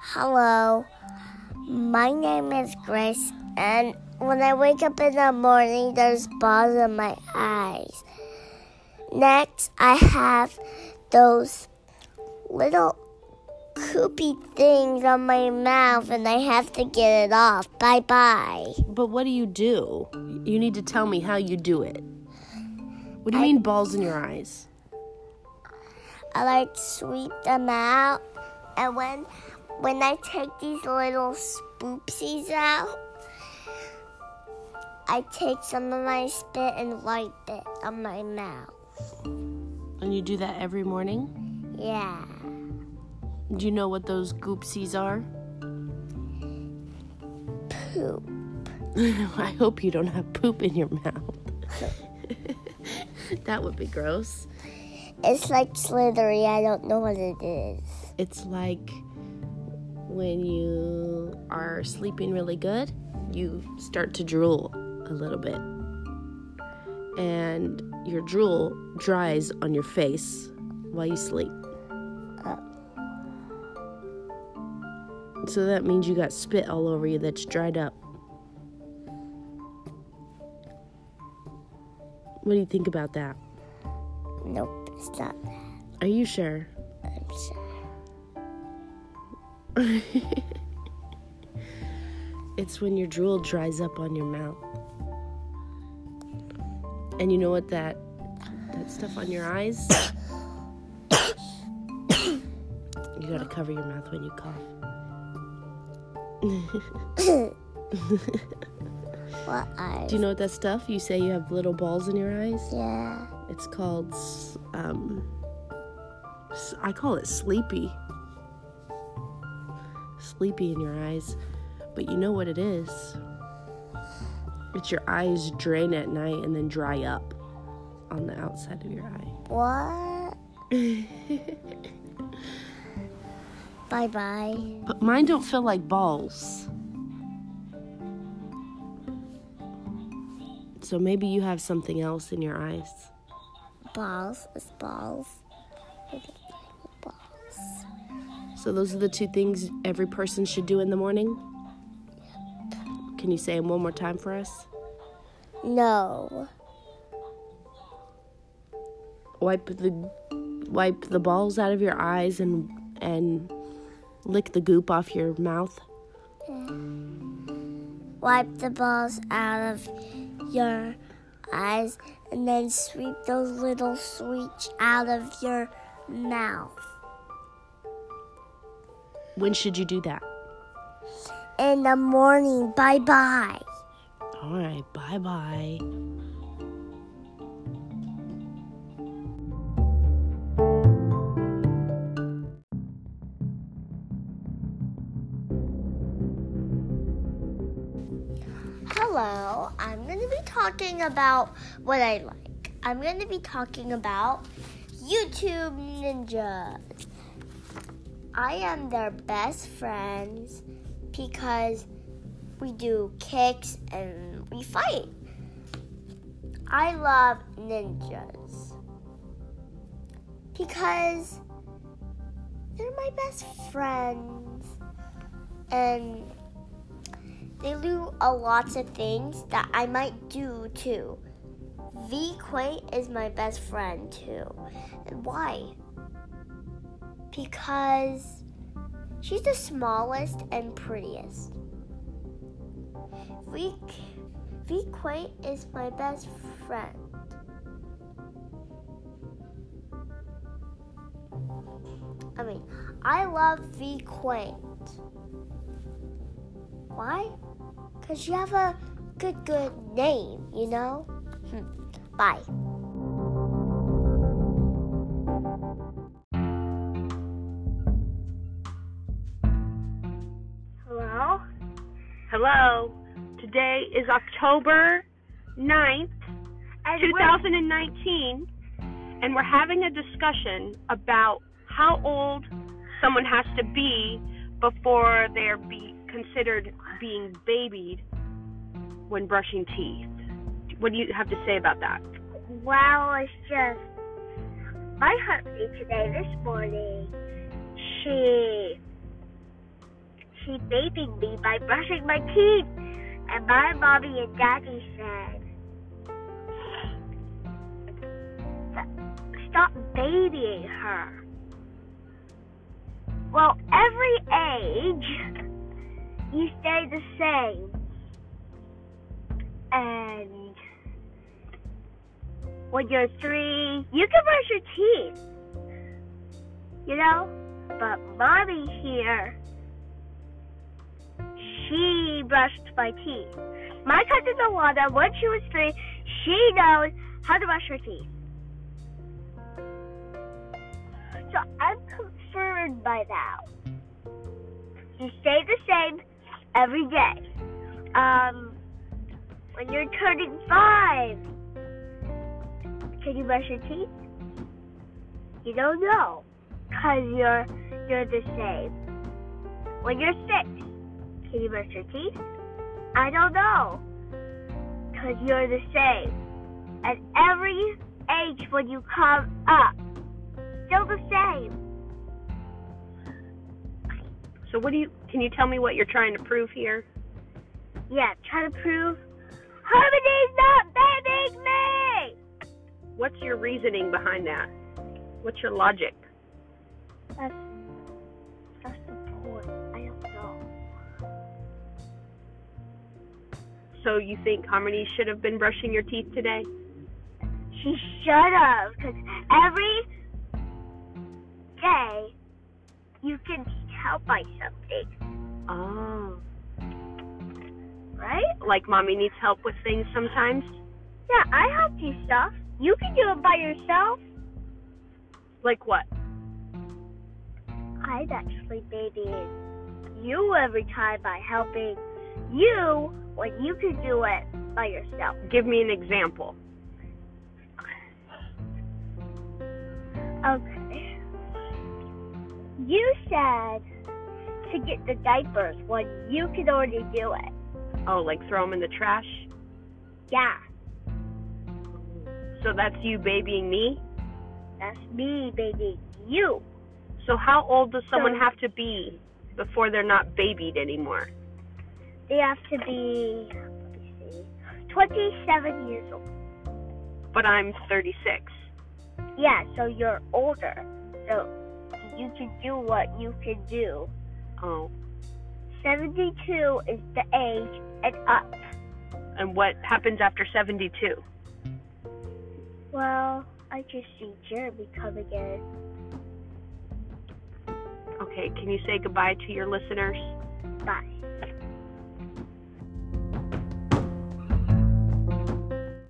Hello, my name is Grace, and when I wake up in the morning, there's balls in my eyes. Next, I have those little poopy things on my mouth, and I have to get it off. Bye bye. But what do you do? You need to tell me how you do it. What do you mean balls in your eyes? I like sweep them out, and when when I take these little spoopsies out, I take some of my spit and wipe it on my mouth. And you do that every morning? Yeah. Do you know what those goopsies are? Poop. I hope you don't have poop in your mouth. that would be gross. It's like slithery. I don't know what it is. It's like when you are sleeping really good, you start to drool a little bit. And your drool dries on your face while you sleep. So that means you got spit all over you that's dried up. What do you think about that? Nope, it's not that. Are you sure? I'm sure. it's when your drool dries up on your mouth. And you know what that that stuff on your eyes? you gotta cover your mouth when you cough. What eyes? Do you know what that stuff? You say you have little balls in your eyes. Yeah. It's called um. I call it sleepy. Sleepy in your eyes, but you know what it is. It's your eyes drain at night and then dry up on the outside of your eye. What? bye bye. But mine don't feel like balls. So maybe you have something else in your eyes. Balls. Balls. Balls. So those are the two things every person should do in the morning? Can you say them one more time for us? No. Wipe the wipe the balls out of your eyes and and lick the goop off your mouth. Wipe the balls out of your eyes and then sweep those little sweets out of your mouth. When should you do that? In the morning. Bye bye. All right, bye bye. Hello, I'm going to be talking about what I like. I'm going to be talking about YouTube Ninjas. I am their best friends because we do kicks and we fight. I love ninjas because they're my best friends and they do a lots of things that I might do too. V Quay is my best friend too. And why? Because she's the smallest and prettiest. V, v Quaint is my best friend. I mean, I love V Quaint. Why? Because you have a good, good name, you know? Hmm. Bye. Hello. Today is October 9th, 2019, and we're having a discussion about how old someone has to be before they're be considered being babied when brushing teeth. What do you have to say about that? Well, it's just my husband today this morning. She keep babying me by brushing my teeth. And my mommy and daddy said, stop babying her. Well, every age, you stay the same. And when you're three, you can brush your teeth. You know? But mommy here, she brushed my teeth. My cousin Alana, when she was three, she knows how to brush her teeth. So I'm concerned by that. You stay the same every day. Um, when you're turning five, can you brush your teeth? You don't know, cause you're you're the same. When you're six, can you brush your teeth? I don't know, cause you're the same. At every age when you come up, still the same. So what do you can you tell me what you're trying to prove here? Yeah, try to prove Harmony's not babying me. What's your reasoning behind that? What's your logic? That's So you think Harmony should have been brushing your teeth today? She should have, because every day you can tell by something, Oh. right? Like mommy needs help with things sometimes? Yeah, I help you stuff. You can do it by yourself. Like what? I'd actually babying you every time by helping you when you could do it by yourself. Give me an example. Okay. You said to get the diapers when you could already do it. Oh, like throw them in the trash? Yeah, So that's you babying me? that's me babying you. So how old does someone So- have to be before they're not babied anymore? They have to be, see, 27 years old. But I'm 36. Yeah, so you're older. So you can do what you can do. Oh. 72 is the age and up. And what happens after 72? Well, I just see Jeremy coming in. Okay, can you say goodbye to your listeners? Bye.